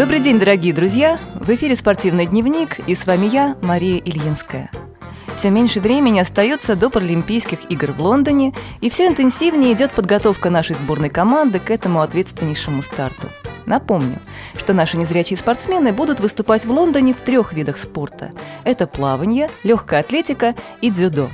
Добрый день, дорогие друзья! В эфире «Спортивный дневник» и с вами я, Мария Ильинская. Все меньше времени остается до Паралимпийских игр в Лондоне, и все интенсивнее идет подготовка нашей сборной команды к этому ответственнейшему старту. Напомню, что наши незрячие спортсмены будут выступать в Лондоне в трех видах спорта. Это плавание, легкая атлетика и дзюдо.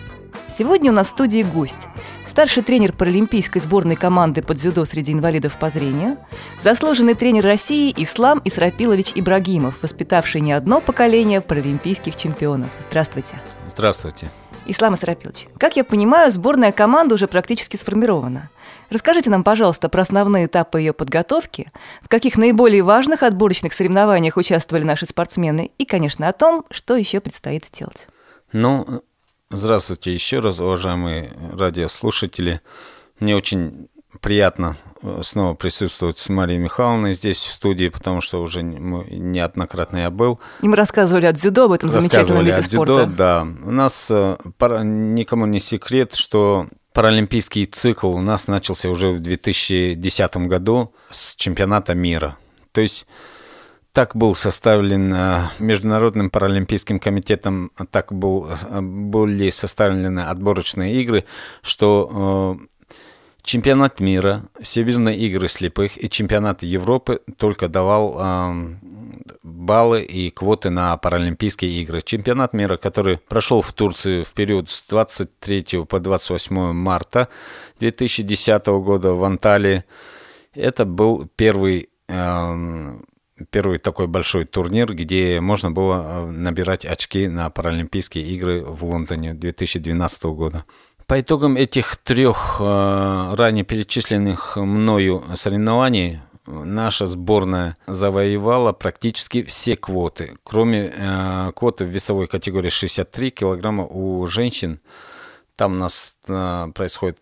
Сегодня у нас в студии гость старший тренер паралимпийской сборной команды по дзюдо среди инвалидов по зрению, заслуженный тренер России Ислам Исрапилович Ибрагимов, воспитавший не одно поколение паралимпийских чемпионов. Здравствуйте. Здравствуйте. Ислам Исрапилович, как я понимаю, сборная команда уже практически сформирована. Расскажите нам, пожалуйста, про основные этапы ее подготовки, в каких наиболее важных отборочных соревнованиях участвовали наши спортсмены и, конечно, о том, что еще предстоит сделать. Ну, Здравствуйте еще раз, уважаемые радиослушатели. Мне очень приятно э, снова присутствовать с Марией Михайловной здесь в студии, потому что уже неоднократно я был. И мы рассказывали о дзюдо, об этом замечательном виде спорта. Дзюдо, да. У нас э, никому не секрет, что паралимпийский цикл у нас начался уже в 2010 году с чемпионата мира. То есть так был составлен э, Международным паралимпийским комитетом, так был, э, были составлены отборочные игры, что э, чемпионат мира, Всемирные игры слепых и чемпионат Европы только давал баллы и квоты на Паралимпийские игры. Чемпионат мира, который прошел в Турции в период с 23 по 28 марта 2010 года в Анталии, это был первый первый такой большой турнир, где можно было э, набирать очки на Паралимпийские игры в Лондоне 2012 года. По итогам этих трех э, ранее перечисленных мною соревнований наша сборная завоевала практически все квоты, кроме э, квоты в весовой категории 63 килограмма у женщин. Там у нас происходит,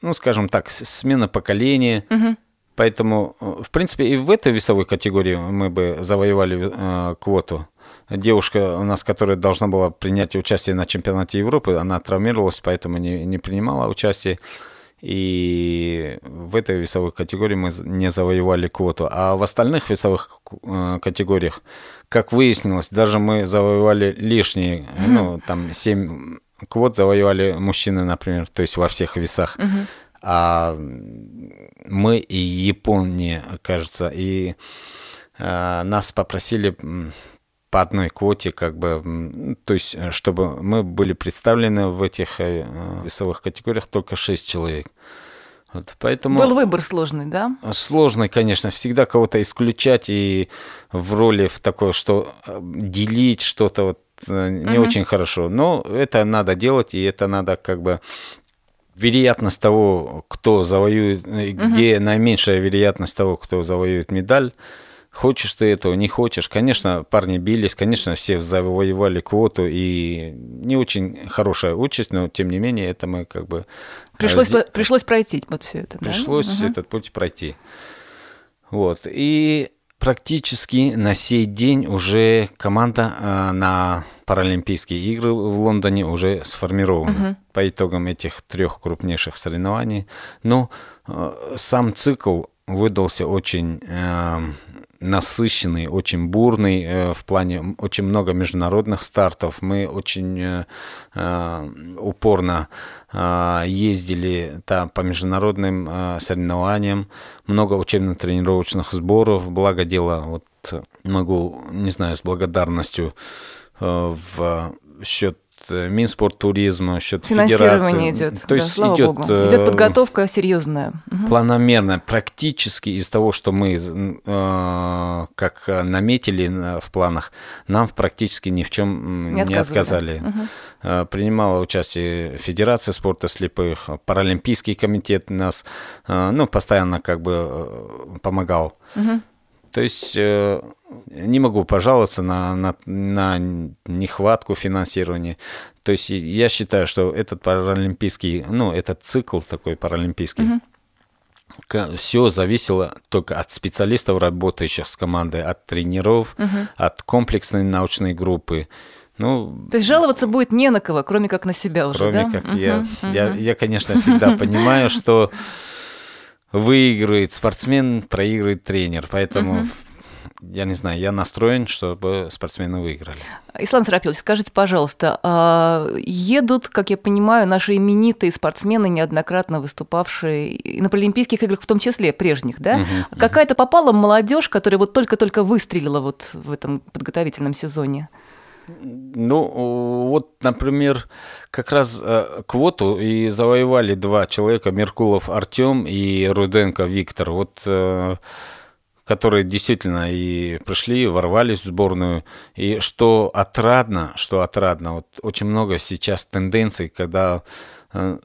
ну, скажем так, смена поколения. Угу. Поэтому, э, в принципе, и в этой весовой категории мы бы завоевали э, квоту. Девушка у нас, которая должна была принять участие на чемпионате Европы, она травмировалась, поэтому не, не принимала участие. И в этой весовой категории мы не завоевали квоту. А в остальных весовых э, категориях, как выяснилось, даже мы завоевали лишние, ну, там, 7 квот завоевали мужчины, например, то есть во всех весах. Uh-huh а мы и Япония, кажется, и а, нас попросили по одной квоте, как бы, то есть, чтобы мы были представлены в этих э, весовых категориях только 6 человек. Вот, поэтому... Был выбор сложный, да? Сложный, конечно. Всегда кого-то исключать и в роли в такое, что э, делить что-то вот э, не угу. очень хорошо. Но это надо делать, и это надо как бы вероятность того, кто завоюет, угу. где наименьшая вероятность того, кто завоюет медаль. Хочешь ты этого, не хочешь. Конечно, парни бились, конечно, все завоевали квоту, и не очень хорошая участь, но тем не менее, это мы как бы... Пришлось, раз... пришлось пройти вот все это, Пришлось да? этот путь пройти. Вот. И практически на сей день уже команда э, на Паралимпийские игры в Лондоне уже сформирована угу. по итогам этих трех крупнейших соревнований. Но э, сам цикл выдался очень э, насыщенный, очень бурный э, в плане очень много международных стартов. Мы очень э, э упорно ездили там по международным соревнованиям, много учебно-тренировочных сборов. Благо дело, вот могу, не знаю, с благодарностью в счет Э, Минспорт туризма, счет Финансирование идет. То да, есть слава идет, Богу. идет э, подготовка серьезная. Планомерно, практически из того, что мы э, как наметили в планах, нам практически ни в чем не, не отказали. Угу. Принимала участие Федерация спорта слепых, Паралимпийский комитет нас ну, постоянно как бы помогал. Угу. То есть э, не могу пожаловаться на, на, на нехватку финансирования. То есть я считаю, что этот паралимпийский, ну, этот цикл такой паралимпийский, угу. все зависело только от специалистов, работающих с командой, от тренеров, угу. от комплексной научной группы. Ну, То есть жаловаться будет не на кого, кроме как на себя уже, кроме да? как угу, я, угу. я, я, конечно, всегда понимаю, что выигрывает спортсмен, проигрывает тренер. Поэтому я не знаю, я настроен, чтобы спортсмены выиграли. Ислам Сарапилович, скажите, пожалуйста, а едут, как я понимаю, наши именитые спортсмены, неоднократно выступавшие и на Паралимпийских играх, в том числе прежних, да? Угу, Какая-то попала молодежь, которая вот только-только выстрелила вот в этом подготовительном сезоне? Ну, вот, например, как раз э, квоту и завоевали два человека, Меркулов Артем и Руденко Виктор. Вот э, которые действительно и пришли, ворвались в сборную. И что отрадно, что отрадно, вот очень много сейчас тенденций, когда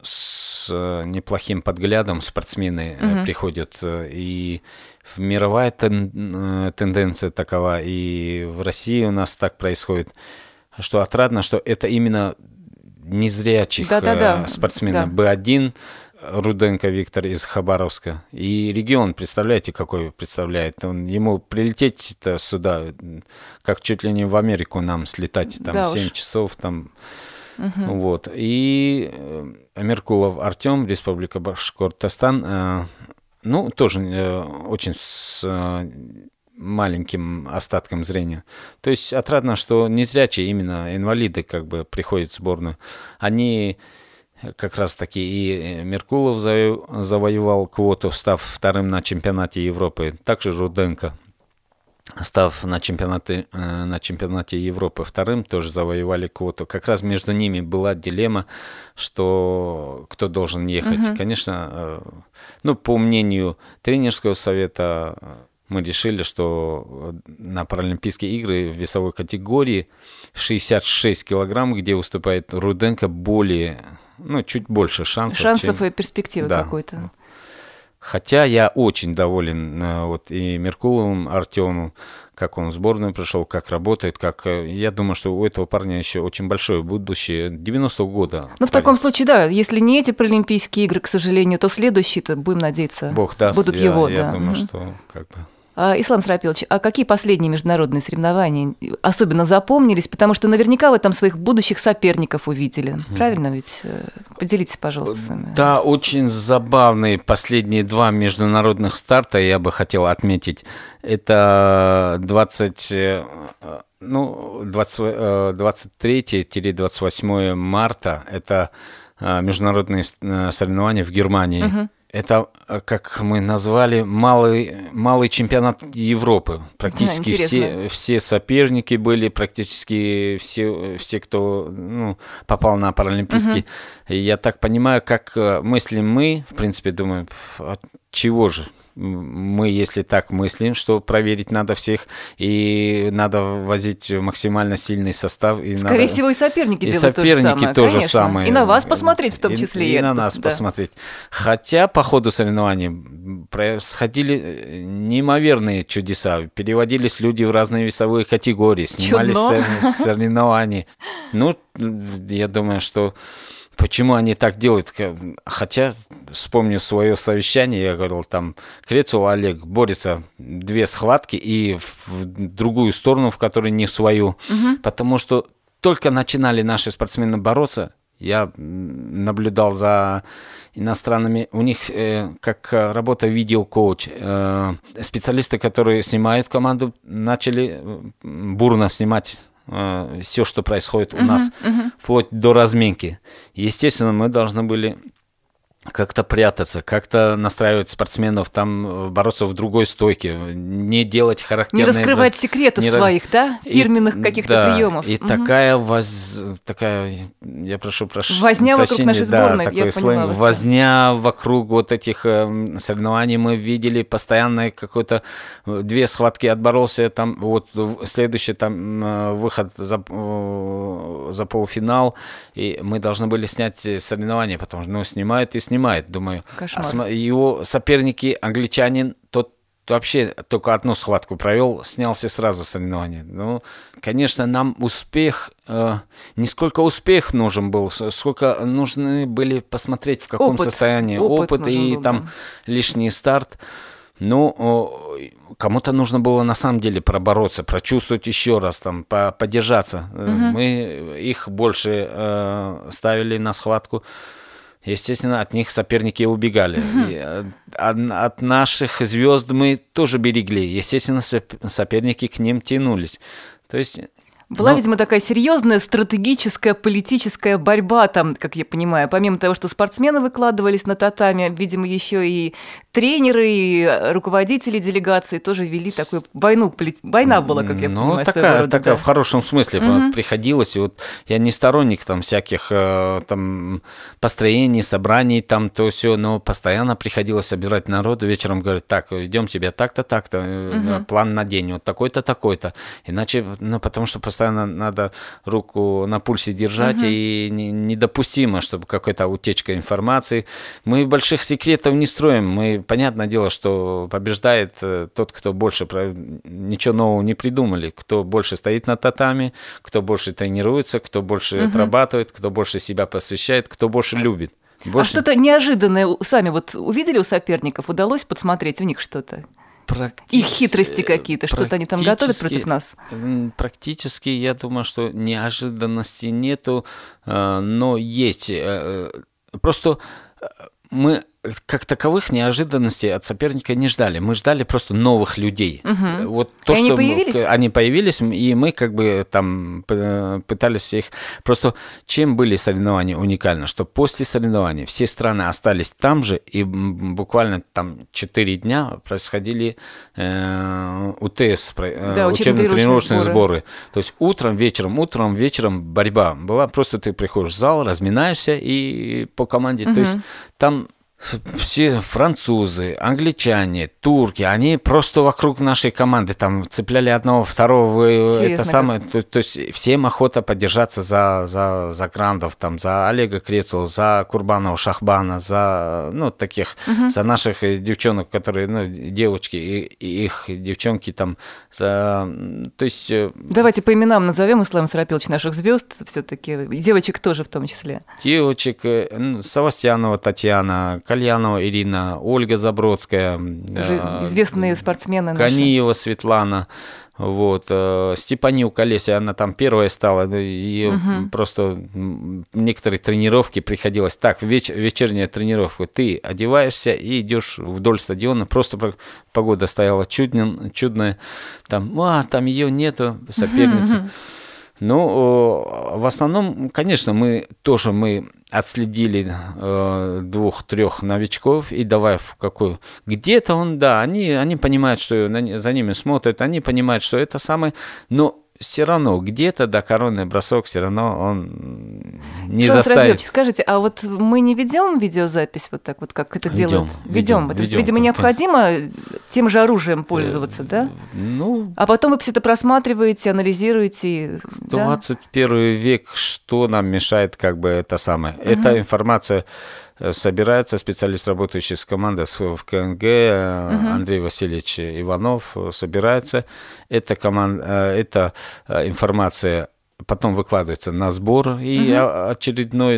с неплохим подглядом спортсмены угу. приходят. И мировая тен, тенденция такова, и в России у нас так происходит, что отрадно, что это именно незрячих да, да, да. спортсменов. Да. Б1 Руденко Виктор из Хабаровска. И регион, представляете, какой представляет. Он, ему прилететь-то сюда, как чуть ли не в Америку нам слетать, там да 7 уж. часов, там... Угу. Вот. И Меркулов Артем, Республика Башкортостан, ну, тоже э, очень с э, маленьким остатком зрения. То есть отрадно, что незрячие, именно инвалиды, как бы приходят в сборную. Они как раз таки и Меркулов завоевал квоту, став вторым на чемпионате Европы, также Руденко став на чемпионате, э, на чемпионате Европы вторым, тоже завоевали квоту. Как раз между ними была дилемма, что кто должен ехать. Угу. Конечно, э, ну, по мнению тренерского совета, мы решили, что на Паралимпийские игры в весовой категории 66 килограмм, где выступает Руденко, более, ну, чуть больше шансов. Шансов чем... и перспективы да. какой-то. Хотя я очень доволен э, вот и Меркуловым Артемом, как он в сборную пришел, как работает, как... Э, я думаю, что у этого парня еще очень большое будущее. 90-го года. Ну, в таком случае, да, если не эти Паралимпийские игры, к сожалению, то следующие-то, будем надеяться, Бог даст, будут я, его. Я да. думаю, что как бы... А, Ислам Срапилович, а какие последние международные соревнования особенно запомнились? Потому что наверняка вы там своих будущих соперников увидели. Правильно ведь? Э, поделитесь, пожалуйста, с вами. Да, очень забавные последние два международных старта я бы хотел отметить. Это 20 э, ну, 23-28 э, марта это международные соревнования в Германии. Угу это, э, как мы назвали, малый, малый чемпионат Европы. Практически да, все, все соперники были, практически все, все кто ну, попал на Паралимпийский. Угу. Я так понимаю, как э, мыслим мы, в принципе, думаю, от чего же мы, если так мыслим, что проверить надо всех, и надо возить максимально сильный состав. И Скорее надо... всего, и соперники и делают соперники то же самое. самое. И на вас посмотреть в том числе. И, и на нас да. посмотреть. Хотя по ходу соревнований происходили неимоверные чудеса. Переводились люди в разные весовые категории, снимались соревнования. Ну, я думаю, что Почему они так делают? Хотя, вспомню свое совещание, я говорил, там, Крецул Олег борется две схватки и в другую сторону, в которой не свою. Угу. Потому что только начинали наши спортсмены бороться, я наблюдал за иностранными, у них э, как работа видеокоуч, э, специалисты, которые снимают команду, начали э, бурно снимать э, все, что происходит uh-huh, у нас, uh-huh. вплоть до разминки. Естественно, мы должны были как-то прятаться, как-то настраивать спортсменов там э, бороться в другой стойке, не делать характерные... Не раскрывать секретов не... своих, да? Фирменных и, каких-то да, приемов. И угу. такая воз... такая, я прошу прощения... Возня вокруг нашей сборной, да, такой я сленг. Поняла Возня вокруг вот этих э, соревнований мы видели постоянно какой-то... Э, две схватки отборолся, там вот следующий там э, выход за, за полуфинал, и мы должны были снять соревнования, потому что, ну, снимают и снимает, думаю. Кошмар. Его соперники, англичанин, тот вообще только одну схватку провел, снялся сразу соревнования. Ну, конечно, нам успех, э, не сколько успех нужен был, сколько нужны были посмотреть, в каком опыт, состоянии опыт, опыт и был, там да. лишний старт. Ну, кому-то нужно было на самом деле пробороться, прочувствовать еще раз, там, подержаться. Угу. Мы их больше э, ставили на схватку. Естественно, от них соперники убегали. Э, от, от наших звезд мы тоже берегли. Естественно, соперники к ним тянулись. То есть была, Но... видимо, такая серьезная стратегическая политическая борьба там, как я понимаю. Помимо того, что спортсмены выкладывались на татами, видимо, еще и тренеры, и руководители делегации тоже вели такую войну. Война была, как я ну, понимаю. такая, рода, такая да. в хорошем смысле угу. приходилось. И вот я не сторонник там всяких э, там построений, собраний, там то все, но постоянно приходилось собирать народу. Вечером говорить, так, идем тебе так-то, так-то, угу. план на день, вот такой-то, такой-то. Иначе, ну, потому что постоянно надо руку на пульсе держать, угу. и не, недопустимо, чтобы какая-то утечка информации. Мы больших секретов не строим. Мы, понятное дело, что побеждает э, тот, кто больше ничего нового не придумали, кто больше стоит на татами, кто больше тренируется, кто больше угу. отрабатывает, кто больше себя посвящает, кто больше любит. А больше... А что-то неожиданное сами вот увидели у соперников? Удалось подсмотреть у них что-то? Их хитрости какие-то, что-то они там готовят против нас? Практически, я думаю, что неожиданности нету, э, но есть. Э, просто мы как таковых неожиданностей от соперника не ждали. Мы ждали просто новых людей. Угу. Вот то, и что они появились? Мы, они появились, и мы как бы там пытались их... Просто чем были соревнования уникально, что после соревнований все страны остались там же, и буквально там 4 дня происходили э, УТС, э, да, учебно-тренировочные сборы. сборы. То есть утром, вечером, утром, вечером борьба была. Просто ты приходишь в зал, разминаешься и по команде. Угу. То есть там все французы, англичане, турки, они просто вокруг нашей команды там цепляли одного, второго. Интересно, это самое, то, то есть всем охота поддержаться за, за, за Грандов, там, за Олега Крецу, за Курбанова Шахбана, за, ну, таких, угу. за наших девчонок, которые, ну, девочки, и, и их девчонки там, за, то есть... Э, Давайте по именам назовем, Ислам Сарапилович, наших звезд все-таки, девочек тоже в том числе. Девочек, э, ну, Савастьянова Татьяна, Кальянова Ирина, Ольга Забродская. Уже известные спортсмены Каниева наши. Светлана. Вот. Э, Степанию Колесия, она там первая стала, ее угу. просто некоторые тренировки приходилось так, веч, вечерняя тренировка, ты одеваешься и идешь вдоль стадиона, просто погода стояла чудная, чудная, там, а, там ее нету, соперницы. Ну, в основном, конечно, мы тоже мы отследили э, двух-трех новичков и давай в какую... Где-то он, да, они, они понимают, что за ними смотрят, они понимают, что это самое... Но все равно где-то, да, коронный бросок все равно он не Александр заставит. скажите, а вот мы не ведем видеозапись вот так вот, как это ведем, делают? Ведем. ведем. То есть, видимо, необходимо тем же оружием пользоваться, да? Ну. А потом вы все это просматриваете, анализируете. 21 да? век, что нам мешает, как бы это самое? Угу. Эта информация Э, собирается специалист, работающий с командой в КНГ, угу. Андрей Васильевич Иванов, э, собирается. Эта, команда, эта информация потом выкладывается на сбор и угу. очередной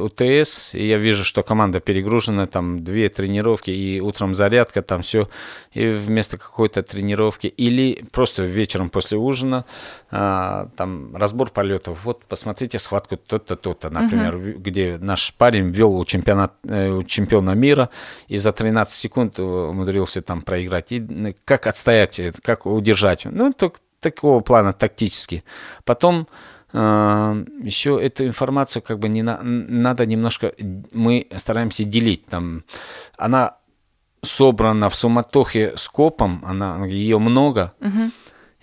УТС, и я вижу, что команда перегружена, там две тренировки и утром зарядка, там все, и вместо какой-то тренировки, или просто вечером после ужина, а, там разбор полетов, вот посмотрите схватку то-то, то-то, например, угу. где наш парень вел у, чемпионат, э, у чемпиона мира и за 13 секунд умудрился там проиграть, и как отстоять, как удержать, ну, только такого плана тактически. Потом э, еще эту информацию как бы не на, надо немножко, мы стараемся делить. Там, она собрана в суматохе скопом, она, ее много, угу.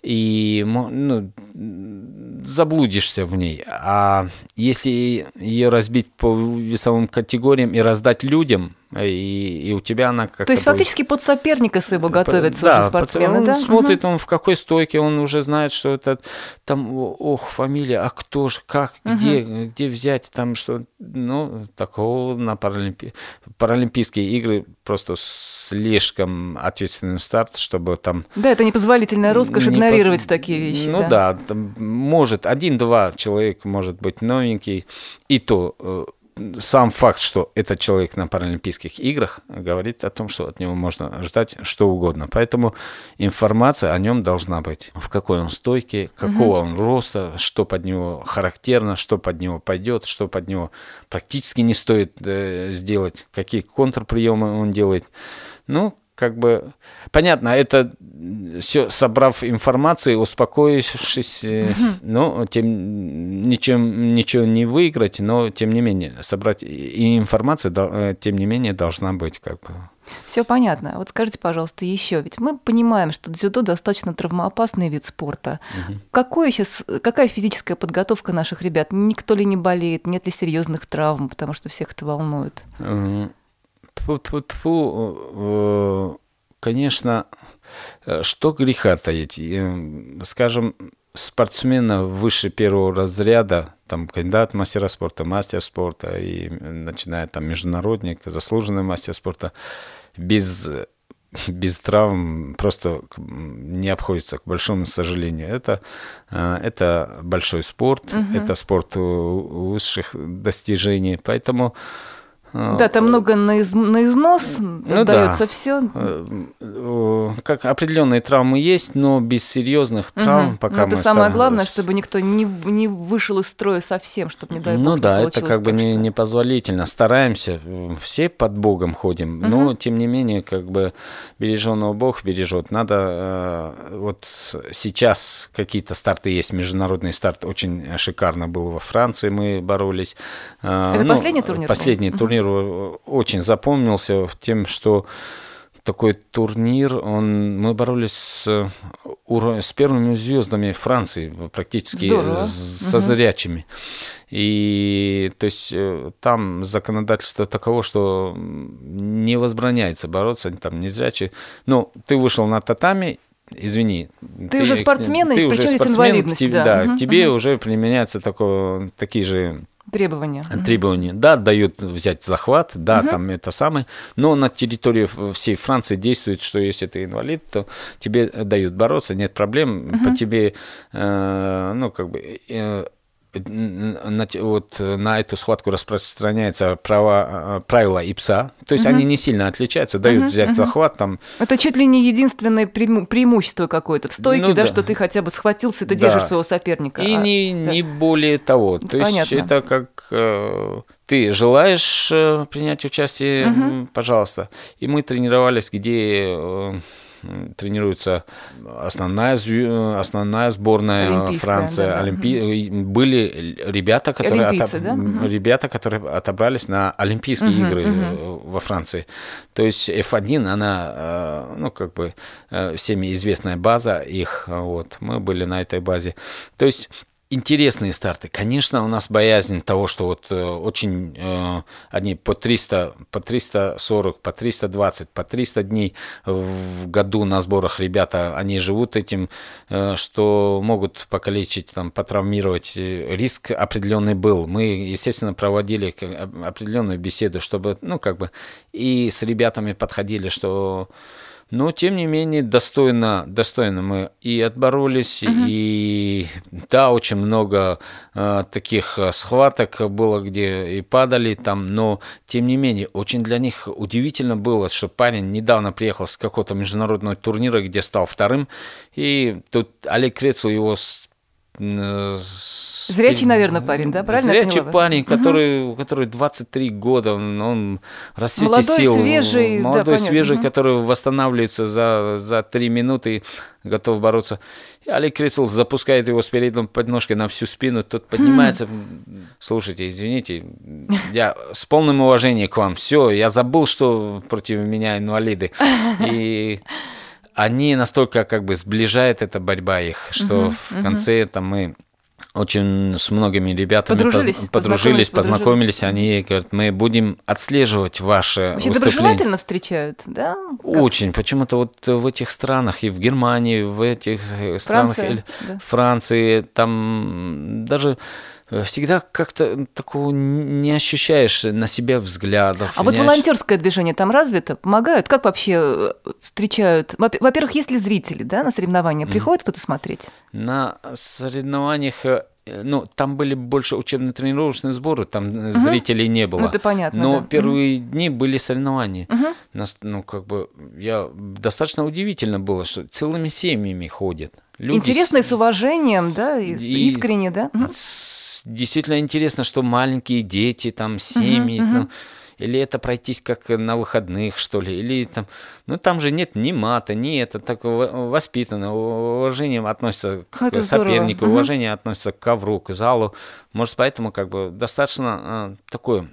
и ну, заблудишься в ней. А если ее разбить по весовым категориям и раздать людям, и, и у тебя она как-то... То есть фактически под соперника своего готовятся да, уже спортсмены, он да? смотрит, угу. он в какой стойке, он уже знает, что это там, ох, фамилия, а кто же, как, угу. где, где взять, там что... Ну, такого на Паралимпи... Паралимпийские игры просто слишком ответственный старт, чтобы там... Да, это непозволительная роскошь не игнорировать поз... такие вещи. Ну да, да там может один-два человек может быть новенький, и то э, сам факт, что этот человек на Паралимпийских играх, говорит о том, что от него можно ждать что угодно. Поэтому информация о нем должна быть. В какой он стойке, какого угу. он роста, что под него характерно, что под него пойдет, что под него практически не стоит э, сделать, какие контрприемы он делает. Ну, как бы понятно, это все собрав информацию, успокоившись, э, ну, тем ничем ничего не выиграть, но тем не менее собрать и информация, э, тем не менее должна быть как бы. Все понятно. Вот скажите, пожалуйста, еще, ведь мы понимаем, что дзюдо достаточно травмоопасный вид спорта. Угу. Какое сейчас, какая физическая подготовка наших ребят? Никто ли не болеет? Нет ли серьезных травм? Потому что всех это волнует. Фу-фу-фу, конечно, э, что греха таить. Скажем, спортсмена выше первого разряда, там кандидат мастера спорта, мастер спорта, и начиная там международник, заслуженный мастер спорта, без, без травм просто не обходится, к большому сожалению. Это, э, это большой спорт, угу. это спорт высших достижений, поэтому да, там много на, из, на износ ну, дается да. все. Э, как определенные травмы есть, но без серьезных травм угу. пока но Это самое главное, чтобы никто не, не вышел из строя совсем, чтобы не дай Ну бог, да, это как бы не, непозволительно. Стараемся, все под Богом ходим, угу. но тем не менее, как бы береженного Бог бережет. Надо э, вот сейчас какие-то старты есть, международный старт очень шикарно был во Франции, мы боролись. Э, это ну, последний турнир? Последний был? турнир очень запомнился тем, что такой турнир, он, мы боролись с, с первыми звездами Франции, практически Здорово. со угу. зрячими. И то есть э, там законодательство таково, что не возбраняется бороться, там не зрячие. Ну, ты вышел на татами, извини. Ты, ты уже спортсмен, ты и уже спортсмен, инвалидность, тебе, да. да угу, тебе угу. уже применяются такое, такие же Требования. Требования. Да, дают взять захват, да, угу. там это самое. Но на территории всей Франции действует, что если ты инвалид, то тебе дают бороться, нет проблем. Угу. По тебе, э, ну, как бы, э, на, вот на эту схватку распространяется права, правила ИПСа, то есть угу. они не сильно отличаются, дают угу, взять угу. захват там. Это чуть ли не единственное преимущество какое-то в стойке, ну, да, да, что ты хотя бы схватился, ты да. держишь своего соперника. И а, не, да. не более того. То Понятно. есть это как э, ты желаешь э, принять участие, угу. пожалуйста. И мы тренировались, где э, тренируется основная, основная сборная Франции, да, Олимпи... да. были ребята, которые, отоб... да? ребята, которые отобрались на Олимпийские угу, игры угу. во Франции. То есть F1, она, э, ну, как бы э, всеми известная база их, вот, мы были на этой базе. То есть интересные старты. Конечно, у нас боязнь того, что вот э, очень э, они по 300, по 340, по 320, по 300 дней в году на сборах ребята, они живут этим, э, что могут покалечить, там, потравмировать. Риск определенный был. Мы, естественно, проводили определенную беседу, чтобы, ну, как бы, и с ребятами подходили, что но, тем не менее, достойно, достойно. Мы и отборолись, угу. и да, очень много э, таких э, схваток было, где и падали там, но, тем не менее, очень для них удивительно было, что парень недавно приехал с какого-то международного турнира, где стал вторым, и тут Олег Крецл его Зрячий, наверное, парень, да? Правильно Зрячий парень, который, угу. который 23 года, он, он расцвете молодой, сил. Свежий, молодой, да, свежий, угу. который восстанавливается за, за 3 минуты, готов бороться. И Олег Крицел запускает его с передней подножкой на всю спину, тот поднимается. Слушайте, извините, я с полным уважением к вам. Все, я забыл, что против меня инвалиды. И они настолько как бы сближает эта борьба их, что uh в конце uh там мы очень с многими ребятами подружились, поз... подружились, познакомились, они говорят, мы будем отслеживать ваши Вообще доброжелательно встречают, да? Как? Очень, почему-то вот в этих странах, и в Германии, в этих Франция, странах, да. Франции, там даже всегда как-то такого не ощущаешь на себя взглядов. А вот волонтерское движение там развито, помогают? Как вообще э, встречают? Во-первых, есть ли зрители да, на соревнования? Приходит mm. кто-то смотреть? На соревнованиях э, э, ну, там были больше учебно-тренировочные сборы, там угу. зрителей не было. Ну, это понятно, Но да. первые угу. дни были соревнования. Угу. Нас, ну, как бы, я, достаточно удивительно было, что целыми семьями ходят. Люди Интересно и с уважением, да, и, и искренне, да? Действительно интересно, что маленькие дети, там, семьи, угу, угу или это пройтись как на выходных, что ли, или там, ну там же нет ни мата, ни это, так воспитано, уважением относится к это сопернику, здорово. уважение угу. относится к ковру, к залу, может, поэтому как бы достаточно а, такое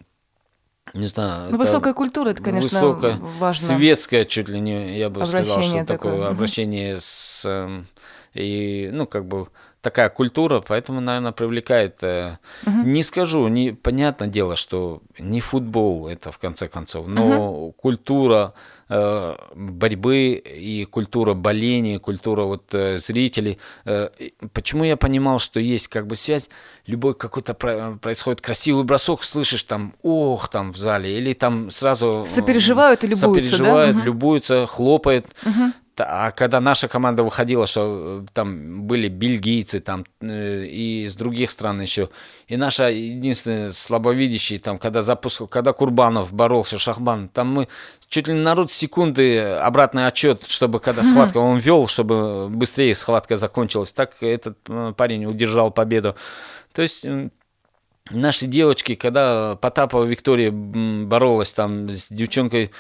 не знаю. Ну, высокая культура, это, конечно, высокая, важно. Светское, чуть ли не, я бы обращение сказал, что такое, такое обращение с эм, и, ну, как бы такая культура, поэтому, наверное, привлекает. Угу. Не скажу, не понятное дело, что не футбол это в конце концов, но угу. культура э, борьбы и культура боления, культура вот э, зрителей. Э, почему я понимал, что есть как бы связь? Любой какой-то происходит красивый бросок, слышишь там, ох, там в зале, или там сразу сопереживают и любуются, сопереживают, да? любуются, хлопают. Угу. А когда наша команда выходила, что э, там были бельгийцы там э, и из других стран еще, и наша единственная слабовидящая, там, когда запуск, когда Курбанов боролся, Шахбан, там мы чуть ли не народ секунды обратный отчет, чтобы когда схватка он вел, чтобы быстрее схватка закончилась. Так этот э, парень удержал победу. То есть наши девочки, когда Потапова Виктория боролась там с девчонкой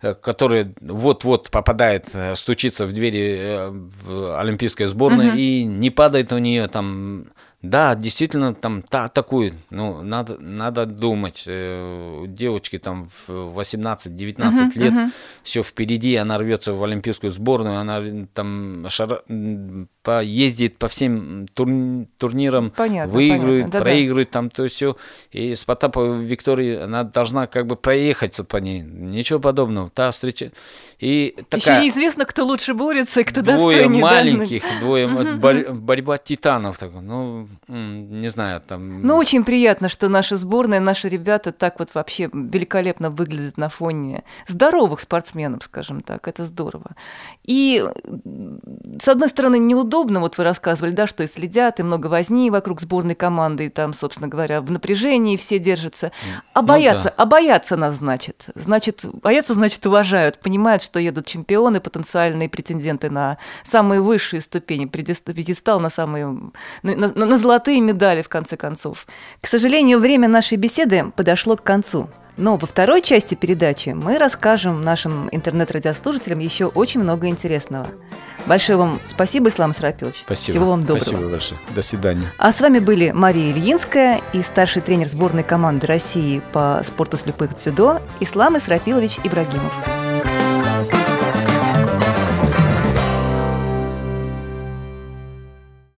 который вот-вот попадает, э, стучится в двери э, в олимпийской сборной угу. и не падает у нее там да, действительно, там та, атакует. Ну, надо, надо думать. Э, девочки там в 18-19 uh-huh, лет, uh-huh. все впереди, она рвется в олимпийскую сборную, она там шар... поездит по всем тур... турнирам, понятно, выигрывает, понятно. проигрывает, там то все. И с Потаповой Викторией она должна как бы проехаться по ней. Ничего подобного. Та встреча... И такая... Еще неизвестно, кто лучше борется и кто двое достойнее. маленьких, да? двое борь... борьба титанов. Так, ну, не знаю, там... Ну, очень приятно, что наша сборная, наши ребята так вот вообще великолепно выглядят на фоне здоровых спортсменов, скажем так. Это здорово. И, с одной стороны, неудобно, вот вы рассказывали, да, что и следят, и много возни вокруг сборной команды, и там, собственно говоря, в напряжении все держатся. А боятся, ну, да. а боятся нас, значит. Значит, боятся, значит, уважают, понимают, что едут чемпионы, потенциальные претенденты на самые высшие ступени, пьедестал на самые, на, на, на золотые медали, в конце концов. К сожалению, время нашей беседы подошло к концу. Но во второй части передачи мы расскажем нашим интернет-радиослушателям еще очень много интересного. Большое вам спасибо, Ислам Срапилович. Спасибо. Всего вам доброго. Спасибо большое. До свидания. А с вами были Мария Ильинская и старший тренер сборной команды России по спорту слепых дзюдо Ислам Исрапилович Ибрагимов.